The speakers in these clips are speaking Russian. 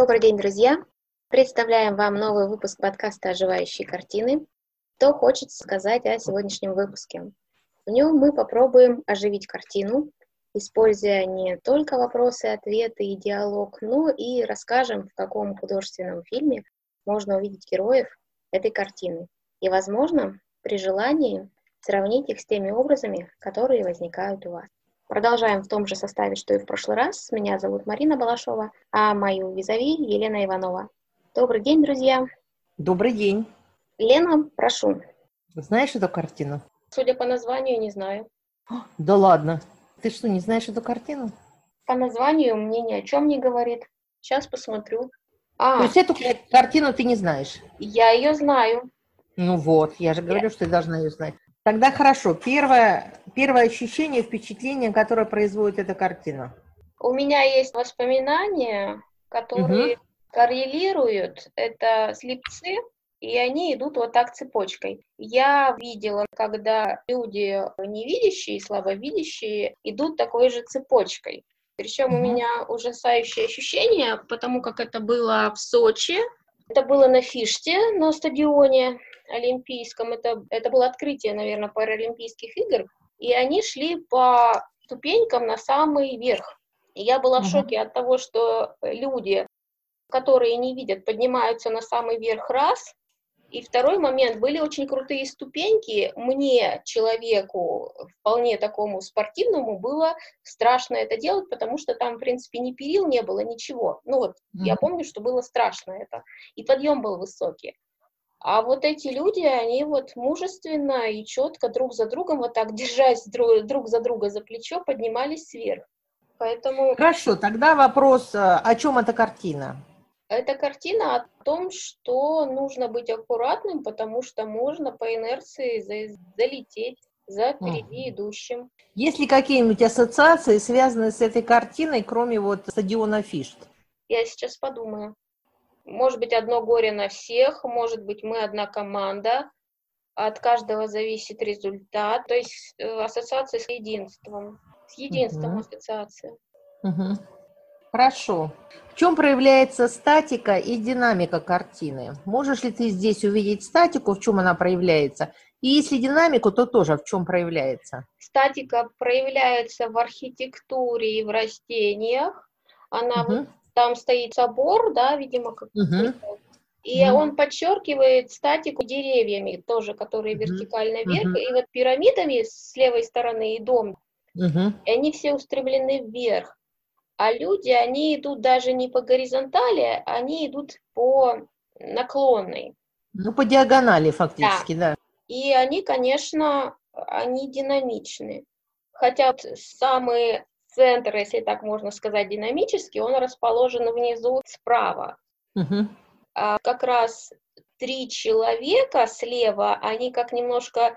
Добрый день, друзья! Представляем вам новый выпуск подкаста «Оживающие картины». Что хочется сказать о сегодняшнем выпуске? В нем мы попробуем оживить картину, используя не только вопросы, ответы и диалог, но и расскажем, в каком художественном фильме можно увидеть героев этой картины. И, возможно, при желании сравнить их с теми образами, которые возникают у вас. Продолжаем в том же составе, что и в прошлый раз. Меня зовут Марина Балашова, а мою визави Елена Иванова. Добрый день, друзья. Добрый день. Лена, прошу. Знаешь эту картину? Судя по названию, не знаю. Да ладно. Ты что, не знаешь эту картину? По названию мне ни о чем не говорит. Сейчас посмотрю. А, То есть эту картину ты не знаешь? Я ее знаю. Ну вот, я же говорю, я... что ты должна ее знать. Тогда хорошо. Первое, первое ощущение, впечатление, которое производит эта картина. У меня есть воспоминания, которые угу. коррелируют. Это слепцы, и они идут вот так цепочкой. Я видела, когда люди невидящие, слабовидящие идут такой же цепочкой. Причем у меня ужасающее ощущение, потому как это было в Сочи, это было на Фиште, на стадионе олимпийском, это, это было открытие, наверное, Паралимпийских игр, и они шли по ступенькам на самый верх. И я была в шоке от того, что люди, которые не видят, поднимаются на самый верх раз, и второй момент, были очень крутые ступеньки. Мне, человеку, вполне такому спортивному, было страшно это делать, потому что там, в принципе, ни перил не было, ничего. Ну вот, mm-hmm. я помню, что было страшно это. И подъем был высокий. А вот эти люди, они вот мужественно и четко друг за другом, вот так держась друг, друг за друга за плечо, поднимались вверх. Поэтому... Хорошо, тогда вопрос, э, о чем эта картина? Эта картина о том, что нужно быть аккуратным, потому что можно по инерции залететь за впереди идущим. Есть ли какие-нибудь ассоциации, связанные с этой картиной, кроме вот стадиона Фишт? Я сейчас подумаю. Может быть, одно горе на всех, может быть, мы одна команда, от каждого зависит результат. То есть э, ассоциация с единством. С единством угу. ассоциация. Угу. Хорошо. В чем проявляется статика и динамика картины? Можешь ли ты здесь увидеть статику, в чем она проявляется? И если динамику, то тоже в чем проявляется? Статика проявляется в архитектуре и в растениях. Она угу. Там стоит собор, да, видимо, как угу. И угу. он подчеркивает статику деревьями, тоже, которые угу. вертикально вверх, угу. и вот пирамидами с левой стороны и дом, угу. и они все устремлены вверх. А люди, они идут даже не по горизонтали, они идут по наклонной. Ну, по диагонали фактически, да. да. И они, конечно, они динамичны. Хотя самый центр, если так можно сказать, динамический, он расположен внизу справа. Угу. А как раз три человека слева, они как немножко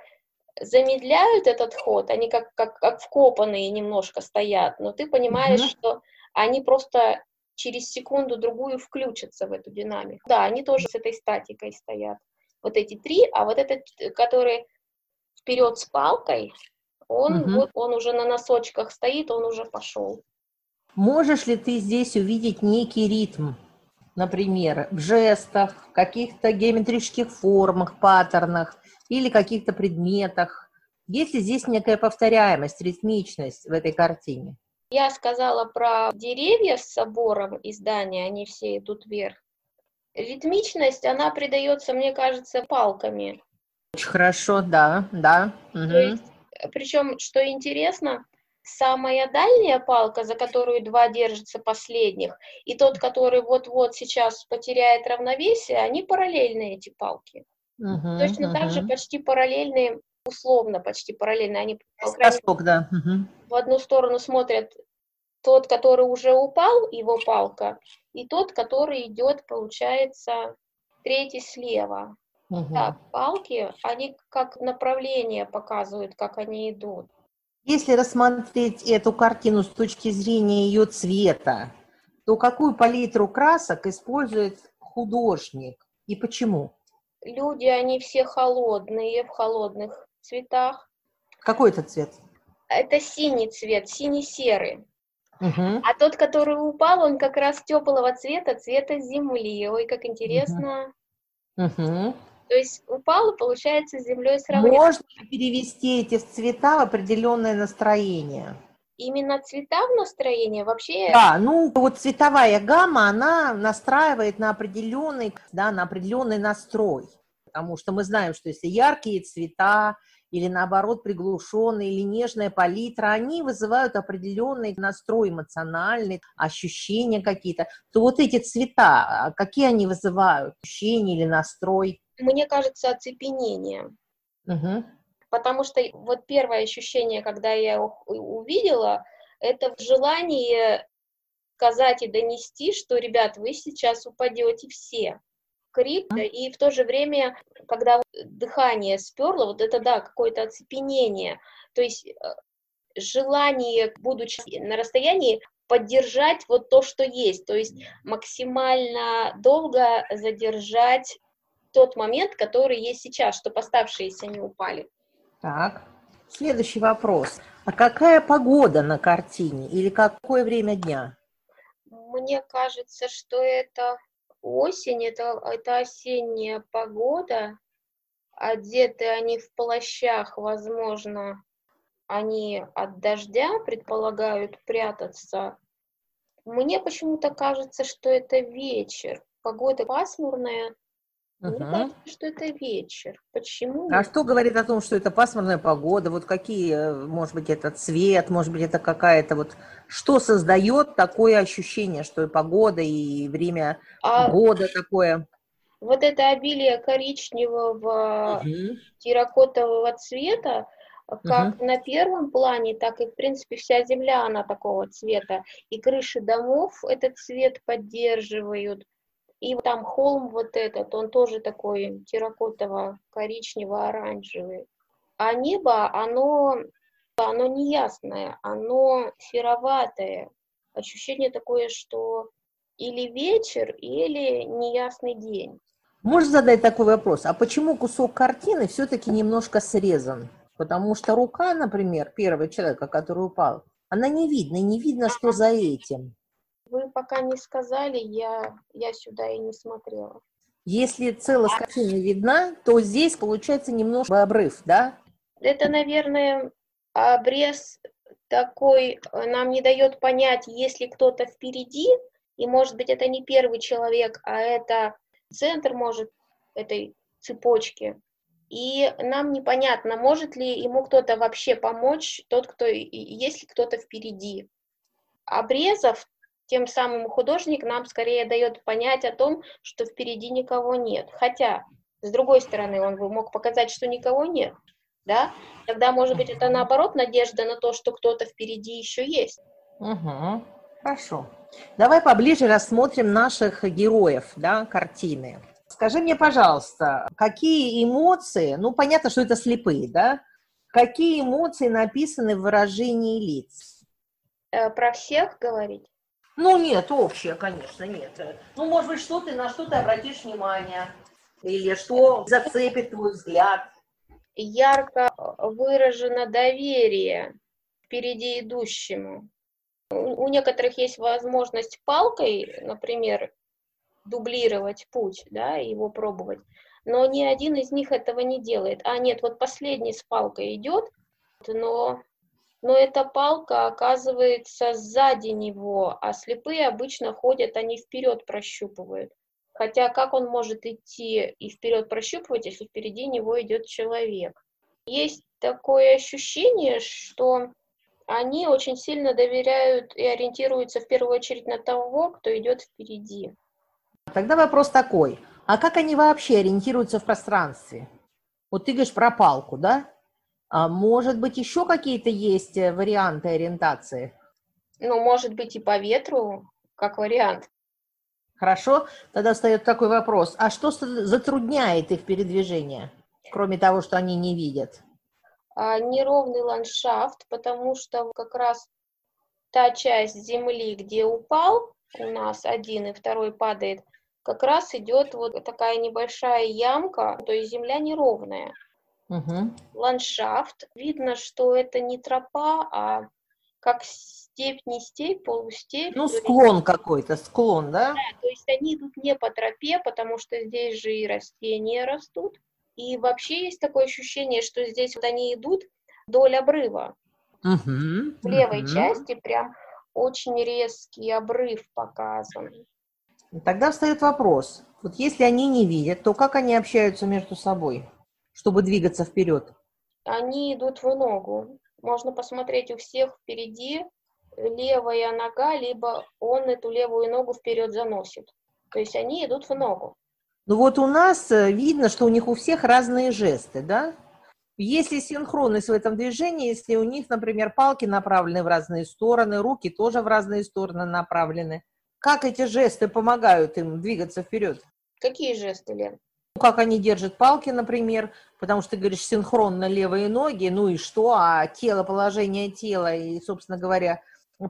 замедляют этот ход, они как, как, как вкопанные немножко стоят, но ты понимаешь, угу. что они просто через секунду-другую включатся в эту динамику. Да, они тоже с этой статикой стоят. Вот эти три, а вот этот, который вперед с палкой, он, угу. вот, он уже на носочках стоит, он уже пошел. Можешь ли ты здесь увидеть некий ритм, например, в жестах, в каких-то геометрических формах, паттернах или каких-то предметах? Есть ли здесь некая повторяемость, ритмичность в этой картине? Я сказала про деревья с собором и здания, они все идут вверх. Ритмичность, она придается, мне кажется, палками. Очень хорошо, да, да. Угу. То есть, причем, что интересно, самая дальняя палка, за которую два держатся последних, и тот, который вот-вот сейчас потеряет равновесие, они параллельны, эти палки. Угу, Точно угу. так же почти параллельные условно почти параллельно. Они, Восток, да. Угу. в одну сторону смотрят тот, который уже упал, его палка, и тот, который идет, получается, третий слева. Угу. Да, палки, они как направление показывают, как они идут. Если рассмотреть эту картину с точки зрения ее цвета, то какую палитру красок использует художник и почему? Люди, они все холодные, в холодных цветах. Какой это цвет? Это синий цвет, синий-серый. Угу. А тот, который упал, он как раз теплого цвета, цвета земли. Ой, как интересно. Угу. То есть упал, и получается, с землей сравнивается. Можно перевести эти цвета в определенное настроение. Именно цвета в настроение вообще... Да, ну вот цветовая гамма, она настраивает на определенный, да, на определенный настрой. Потому что мы знаем, что если яркие цвета, или наоборот приглушенная или нежная палитра, они вызывают определенный настрой эмоциональный, ощущения какие-то, то вот эти цвета, а какие они вызывают? Ощущения или настрой? Мне кажется, оцепенение. Угу. Потому что вот первое ощущение, когда я увидела, это желание сказать и донести, что, ребят, вы сейчас упадете все крик, и в то же время, когда дыхание сперло, вот это, да, какое-то оцепенение, то есть э, желание, будучи на расстоянии, поддержать вот то, что есть, то есть максимально долго задержать тот момент, который есть сейчас, чтобы оставшиеся не упали. Так, следующий вопрос. А какая погода на картине или какое время дня? Мне кажется, что это осень, это, это осенняя погода, одеты они в плащах, возможно, они от дождя предполагают прятаться. Мне почему-то кажется, что это вечер. Погода пасмурная, мне кажется, что это вечер. Почему? А что говорит о том, что это пасмурная погода? Вот какие, э, может быть, это цвет, может быть, это какая-то вот... Что создает такое ощущение, что и погода, и время а года такое? Вот это обилие коричневого, угу. терракотового цвета, как угу. на первом плане, так и, в принципе, вся земля, она такого цвета. И крыши домов этот цвет поддерживают. И там холм вот этот, он тоже такой терракотово-коричнево-оранжевый. А небо, оно, оно неясное, оно сероватое. Ощущение такое, что или вечер, или неясный день. Можно задать такой вопрос, а почему кусок картины все-таки немножко срезан? Потому что рука, например, первого человека, который упал, она не видна, не видно, что за этим. Пока не сказали, я, я сюда и не смотрела. Если целость картины видна, то здесь получается немножко обрыв, да? Это, наверное, обрез такой нам не дает понять, если кто-то впереди, и, может быть, это не первый человек, а это центр, может, этой цепочки. И нам непонятно, может ли ему кто-то вообще помочь, тот, кто, если кто-то впереди. Обрезов тем самым художник нам скорее дает понять о том, что впереди никого нет. Хотя, с другой стороны, он бы мог показать, что никого нет, да? Тогда, может быть, это наоборот надежда на то, что кто-то впереди еще есть. Угу. Хорошо. Давай поближе рассмотрим наших героев, да, картины. Скажи мне, пожалуйста, какие эмоции, ну, понятно, что это слепые, да? Какие эмоции написаны в выражении лиц? Э, про всех говорить? Ну, нет, общее, конечно, нет. Ну, может быть, что ты, на что ты обратишь внимание? Или что зацепит твой взгляд? Ярко выражено доверие впереди идущему. У некоторых есть возможность палкой, например, дублировать путь, да, его пробовать, но ни один из них этого не делает. А нет, вот последний с палкой идет, но но эта палка оказывается сзади него, а слепые обычно ходят, они вперед прощупывают. Хотя как он может идти и вперед прощупывать, если впереди него идет человек? Есть такое ощущение, что они очень сильно доверяют и ориентируются в первую очередь на того, кто идет впереди. Тогда вопрос такой, а как они вообще ориентируются в пространстве? Вот ты говоришь про палку, да? А может быть, еще какие-то есть э, варианты ориентации? Ну, может быть, и по ветру, как вариант. Хорошо, тогда встает такой вопрос. А что затрудняет их передвижение, кроме того, что они не видят? А, неровный ландшафт, потому что как раз та часть земли, где упал, у нас один и второй падает, как раз идет вот такая небольшая ямка, то есть земля неровная угу. ландшафт. Видно, что это не тропа, а как степь, не степь, полустепь. Ну, склон есть... какой-то, склон, да? Да, то есть они идут не по тропе, потому что здесь же и растения растут. И вообще есть такое ощущение, что здесь вот они идут вдоль обрыва. Угу, в левой угу. части прям очень резкий обрыв показан. Тогда встает вопрос, вот если они не видят, то как они общаются между собой, чтобы двигаться вперед? Они идут в ногу. Можно посмотреть у всех впереди левая нога, либо он эту левую ногу вперед заносит. То есть они идут в ногу. Ну вот у нас э, видно, что у них у всех разные жесты, да? Если синхронность в этом движении, если у них, например, палки направлены в разные стороны, руки тоже в разные стороны направлены, как эти жесты помогают им двигаться вперед? Какие жесты, Лен? Ну, как они держат палки, например, потому что ты говоришь синхронно левые ноги, ну и что, а тело, положение тела и, собственно говоря,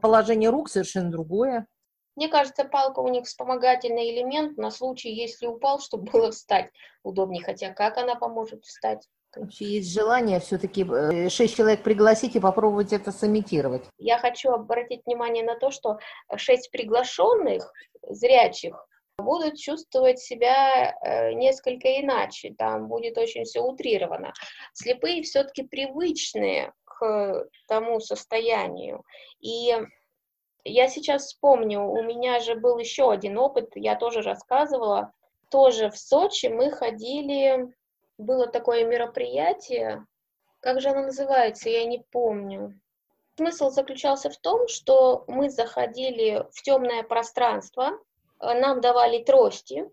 положение рук совершенно другое. Мне кажется, палка у них вспомогательный элемент на случай, если упал, чтобы было встать удобнее. Хотя как она поможет встать? Вообще есть желание все-таки э, шесть человек пригласить и попробовать это сымитировать. Я хочу обратить внимание на то, что шесть приглашенных зрячих будут чувствовать себя э, несколько иначе, там будет очень все утрировано. Слепые все-таки привычные к тому состоянию. И я сейчас вспомню, у меня же был еще один опыт, я тоже рассказывала, тоже в Сочи мы ходили было такое мероприятие, как же оно называется, я не помню. Смысл заключался в том, что мы заходили в темное пространство, нам давали трости,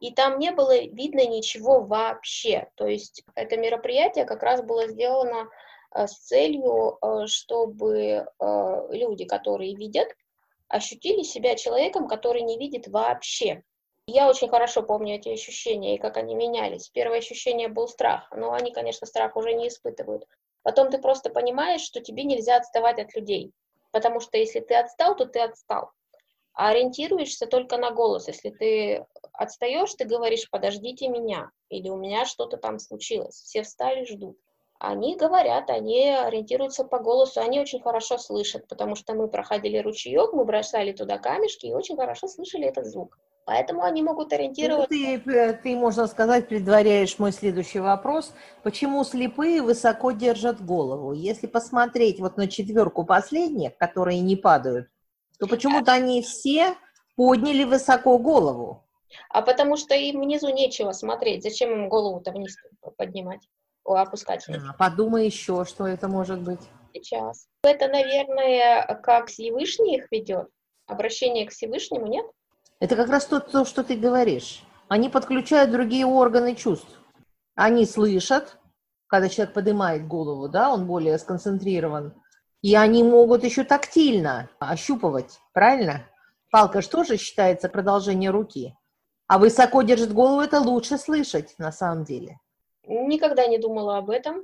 и там не было видно ничего вообще. То есть это мероприятие как раз было сделано э, с целью, э, чтобы люди, которые видят, ощутили себя человеком, который не видит вообще. Я очень хорошо помню эти ощущения и как они менялись. Первое ощущение был страх, но они, конечно, страх уже не испытывают. Потом ты просто понимаешь, что тебе нельзя отставать от людей, потому что если ты отстал, то ты отстал. А ориентируешься только на голос. Если ты отстаешь, ты говоришь, подождите меня, или у меня что-то там случилось. Все встали, ждут. Они говорят, они ориентируются по голосу, они очень хорошо слышат, потому что мы проходили ручеек, мы бросали туда камешки и очень хорошо слышали этот звук. Поэтому они могут ну, ориентироваться. Ты, ты, можно сказать, предваряешь мой следующий вопрос. Почему слепые высоко держат голову? Если посмотреть вот на четверку последних, которые не падают, то почему-то они все подняли высоко голову. А потому что им внизу нечего смотреть. Зачем им голову-то вниз поднимать? О, опускать. А, подумай еще, что это может быть. Сейчас. Это, наверное, как Всевышний их ведет. Обращение к Всевышнему, нет? Это как раз то, то, что ты говоришь. Они подключают другие органы чувств. Они слышат, когда человек поднимает голову, да, он более сконцентрирован. И они могут еще тактильно ощупывать, правильно? Палка же тоже считается продолжение руки. А высоко держит голову, это лучше слышать на самом деле. Никогда не думала об этом.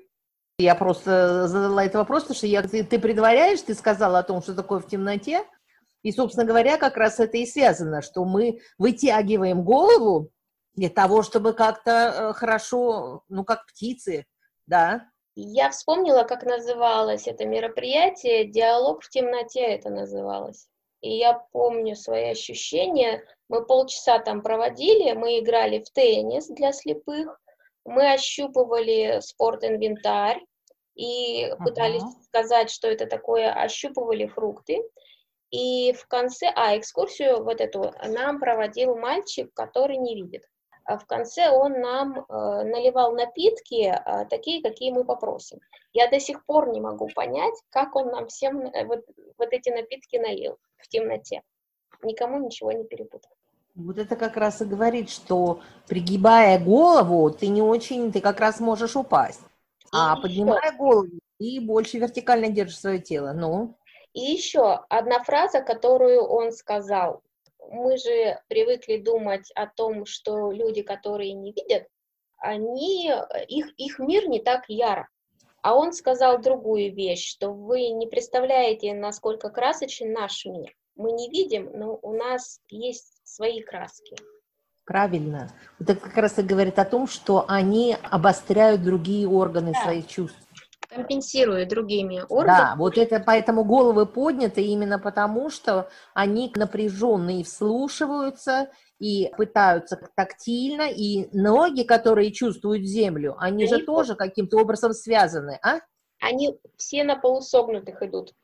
Я просто задала этот вопрос, потому что я, ты, ты предваряешь, ты сказала о том, что такое в темноте, и, собственно говоря, как раз это и связано, что мы вытягиваем голову для того, чтобы как-то э, хорошо, ну, как птицы, да. Я вспомнила, как называлось это мероприятие, «Диалог в темноте» это называлось. И я помню свои ощущения. Мы полчаса там проводили, мы играли в теннис для слепых, мы ощупывали спорт-инвентарь и пытались сказать, что это такое, ощупывали фрукты. И в конце, а, экскурсию вот эту нам проводил мальчик, который не видит. А в конце он нам э, наливал напитки, э, такие, какие мы попросим. Я до сих пор не могу понять, как он нам всем э, вот, вот эти напитки налил в темноте. Никому ничего не перепутал. Вот это как раз и говорит, что пригибая голову, ты не очень, ты как раз можешь упасть. И а еще... поднимая голову, и больше вертикально держишь свое тело. Ну? И еще одна фраза, которую он сказал. Мы же привыкли думать о том, что люди, которые не видят, они, их, их мир не так яр. А он сказал другую вещь, что вы не представляете, насколько красочен наш мир. Мы не видим, но у нас есть свои краски. Правильно. Это как раз и говорит о том, что они обостряют другие органы да. своих чувств. Компенсирует другими органами. Да, вот это поэтому головы подняты именно потому, что они напряженные вслушиваются и пытаются тактильно, и ноги, которые чувствуют землю, они, они же тоже каким-то образом связаны, а? Они все на полусогнутых идут.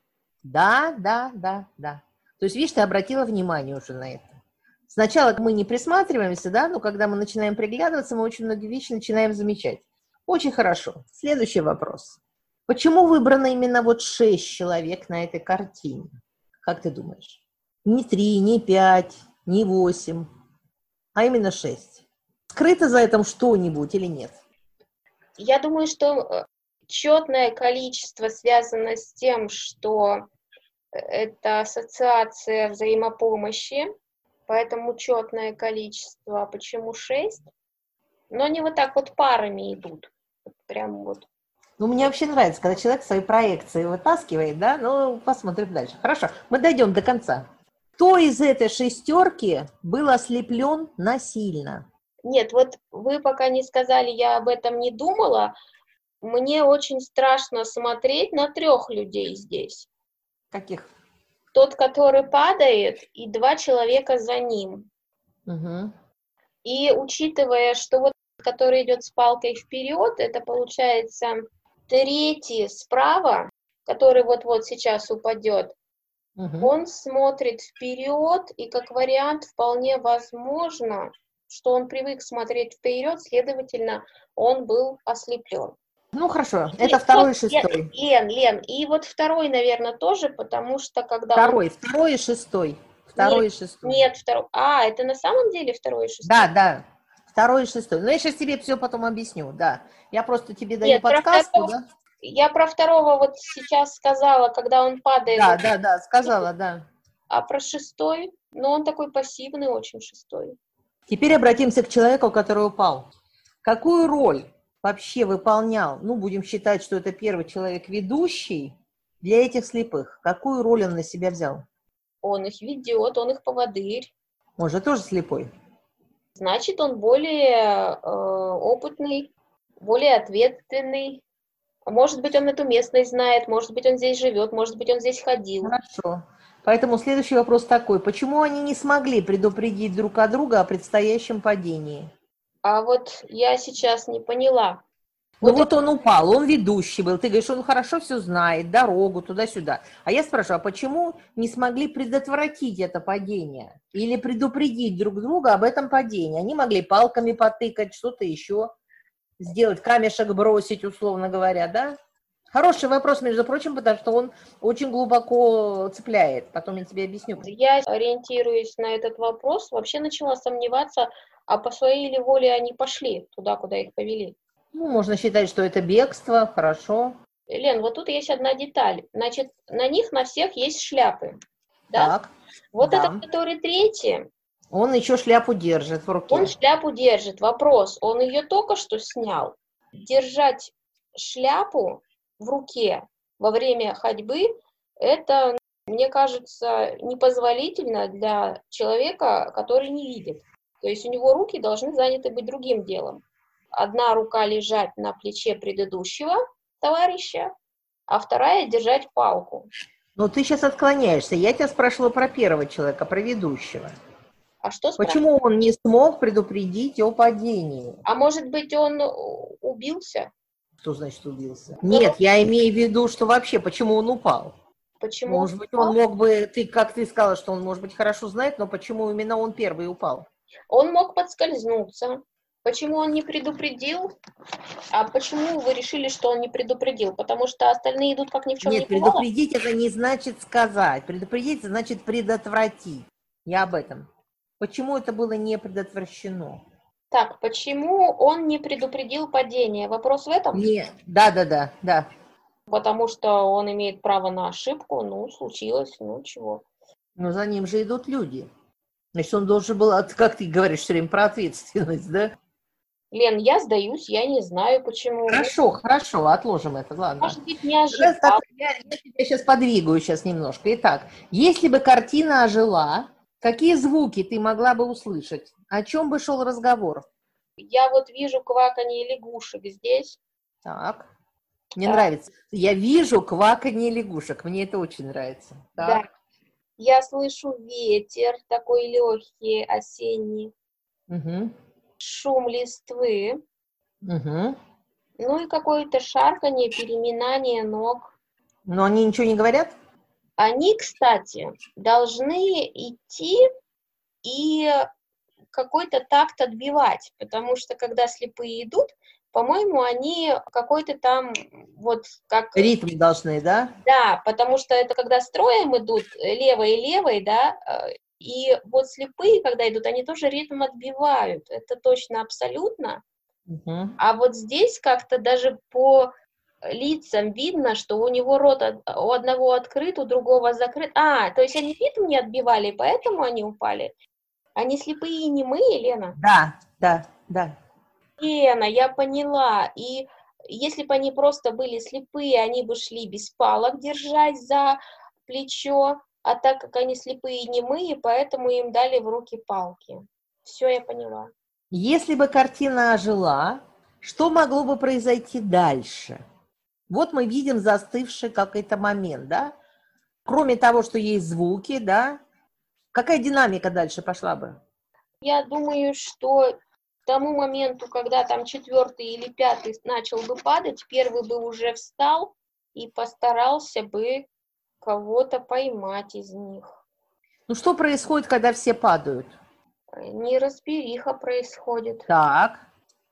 Да, да, да, да. То есть, видишь, ты обратила внимание уже на это. Сначала мы не присматриваемся, да, но когда мы начинаем приглядываться, мы очень многие вещи начинаем замечать. Очень хорошо. Следующий вопрос. Почему выбрано именно вот шесть человек на этой картине? Как ты думаешь? Не три, не пять, не восемь, а именно шесть. Скрыто за этим что-нибудь или нет? Я думаю, что э, четное количество связано с тем, что это ассоциация взаимопомощи, поэтому четное количество. Почему шесть? Но они вот так вот парами идут. Прям вот ну, мне вообще нравится, когда человек свои проекции вытаскивает, да, ну, посмотрим дальше. Хорошо, мы дойдем до конца. Кто из этой шестерки был ослеплен насильно? Нет, вот вы пока не сказали, я об этом не думала. Мне очень страшно смотреть на трех людей здесь. Каких? Тот, который падает, и два человека за ним. Угу. И учитывая, что вот который идет с палкой вперед, это получается Третий справа, который вот-вот сейчас упадет, угу. он смотрит вперед, и как вариант вполне возможно, что он привык смотреть вперед, следовательно, он был ослеплен. Ну хорошо, это и второй и шестой. Лен, Лен, и вот второй, наверное, тоже, потому что когда... Второй, он... второй и шестой. Второй нет, и шестой. Нет, второй. А, это на самом деле второй и шестой? Да, да. Второй и шестой. Ну, я сейчас тебе все потом объясню, да. Я просто тебе даю Нет, подсказку, да? Я про второго вот сейчас сказала, когда он падает. Да, да, да, сказала, да. А про шестой, ну, он такой пассивный очень шестой. Теперь обратимся к человеку, который упал. Какую роль вообще выполнял, ну, будем считать, что это первый человек ведущий для этих слепых? Какую роль он на себя взял? Он их ведет, он их поводырь. Может, тоже слепой? Значит, он более э, опытный, более ответственный. Может быть, он эту местность знает, может быть, он здесь живет, может быть, он здесь ходил. Хорошо. Поэтому следующий вопрос такой. Почему они не смогли предупредить друг о друга о предстоящем падении? А вот я сейчас не поняла. Ну вот, вот он упал, он ведущий был. Ты говоришь, он хорошо все знает, дорогу туда-сюда. А я спрашиваю, а почему не смогли предотвратить это падение? Или предупредить друг друга об этом падении? Они могли палками потыкать, что-то еще сделать, камешек бросить, условно говоря, да? Хороший вопрос, между прочим, потому что он очень глубоко цепляет. Потом я тебе объясню. Я ориентируюсь на этот вопрос. Вообще начала сомневаться, а по своей ли воле они пошли туда, куда их повели. Ну, можно считать, что это бегство, хорошо. Лен, вот тут есть одна деталь. Значит, на них на всех есть шляпы. Да? Так. Вот да. этот, который третий. Он еще шляпу держит в руке. Он шляпу держит. Вопрос, он ее только что снял. Держать шляпу в руке во время ходьбы, это, мне кажется, непозволительно для человека, который не видит. То есть у него руки должны заняты быть другим делом одна рука лежать на плече предыдущего товарища, а вторая держать палку. Но ты сейчас отклоняешься. Я тебя спрашивала про первого человека, про ведущего. А что Почему он не смог предупредить о падении? А может быть, он убился? Что значит убился? Ну, Нет, я имею в виду, что вообще, почему он упал? Почему? Может быть, он мог бы, ты, как ты сказала, что он, может быть, хорошо знает, но почему именно он первый упал? Он мог подскользнуться, Почему он не предупредил? А почему вы решили, что он не предупредил? Потому что остальные идут как ни в чем Нет, не бывало? предупредить это не значит сказать. Предупредить это значит предотвратить. Я об этом. Почему это было не предотвращено? Так, почему он не предупредил падение? Вопрос в этом? Нет, да, да, да, да. Потому что он имеет право на ошибку, ну, случилось, ну, чего. Но за ним же идут люди. Значит, он должен был, как ты говоришь все время про ответственность, да? Лен, я сдаюсь, я не знаю, почему. Хорошо, хорошо, отложим это, ладно. Может быть, неожиданно. Я, я тебя сейчас подвигаю сейчас немножко. Итак, если бы картина ожила, какие звуки ты могла бы услышать? О чем бы шел разговор? Я вот вижу кваканье лягушек здесь. Так. Мне а, нравится. Я вижу кваканье лягушек. Мне это очень нравится. Так. Да. Я слышу ветер такой легкий, осенний. Угу. Шум листвы. Угу. Ну и какое-то шарканье, переминание ног. Но они ничего не говорят? Они, кстати, должны идти и какой-то такт отбивать, потому что когда слепые идут, по-моему, они какой-то там вот как... Ритм должны, да? Да, потому что это когда строем идут левой и левой, да, э, и вот слепые, когда идут, они тоже ритм отбивают, это точно абсолютно. Угу. А вот здесь как-то даже по лицам видно, что у него рот у одного открыт, у другого закрыт. А, то есть они ритм не отбивали, поэтому они упали. Они слепые и немые, Лена? Да, да, да. Лена, я поняла. И если бы они просто были слепые, они бы шли без палок, держась за плечо, а так как они слепые и немые, поэтому им дали в руки палки. Все, я поняла. Если бы картина ожила, что могло бы произойти дальше? Вот мы видим застывший какой-то момент, да? Кроме того, что есть звуки, да? Какая динамика дальше пошла бы? Я думаю, что к тому моменту, когда там четвертый или пятый начал бы падать, первый бы уже встал и постарался бы кого-то поймать из них. Ну что происходит, когда все падают? Неразбериха происходит. Так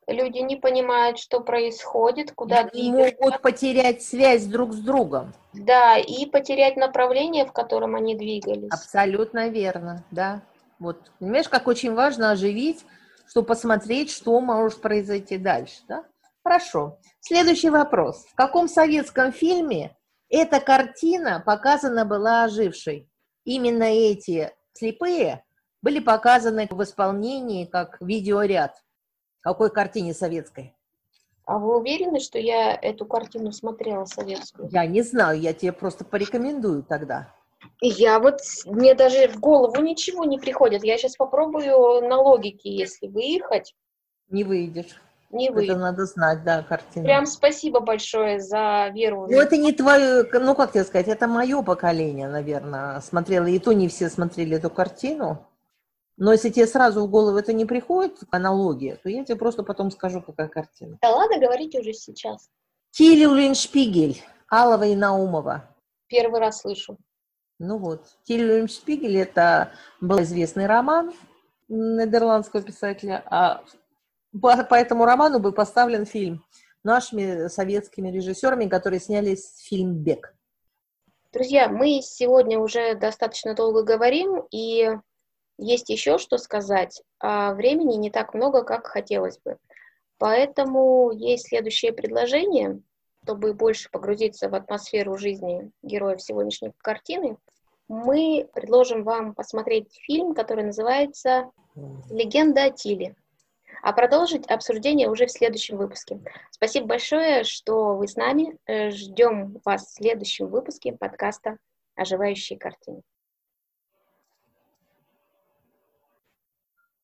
люди не понимают, что происходит, куда двигаться. могут потерять связь друг с другом. Да, и потерять направление, в котором они двигались. Абсолютно верно, да. Вот, понимаешь, как очень важно оживить, чтобы посмотреть, что может произойти дальше, да? Хорошо. Следующий вопрос. В каком советском фильме эта картина показана была ожившей? Именно эти слепые были показаны в исполнении как видеоряд. Какой картине советской? А вы уверены, что я эту картину смотрела советскую? Я не знаю, я тебе просто порекомендую тогда. Я вот, мне даже в голову ничего не приходит. Я сейчас попробую на логике, если выехать. Не выйдешь. Не выйдешь. Это надо знать, да, картину. Прям спасибо большое за веру. Ну, это не твое, ну, как тебе сказать, это мое поколение, наверное, смотрело. И то не все смотрели эту картину. Но если тебе сразу в голову это не приходит, аналогия, то я тебе просто потом скажу, какая картина. Да ладно, говорите уже сейчас. Тилли Шпигель, Алова и Наумова. Первый раз слышу. Ну вот, Тилли Шпигель это был известный роман нидерландского писателя, а по, по этому роману был поставлен фильм нашими советскими режиссерами, которые сняли фильм «Бег». Друзья, мы сегодня уже достаточно долго говорим, и есть еще что сказать, а времени не так много, как хотелось бы. Поэтому есть следующее предложение, чтобы больше погрузиться в атмосферу жизни героев сегодняшней картины. Мы предложим вам посмотреть фильм, который называется «Легенда о Тиле», а продолжить обсуждение уже в следующем выпуске. Спасибо большое, что вы с нами. Э, ждем вас в следующем выпуске подкаста «Оживающие картины».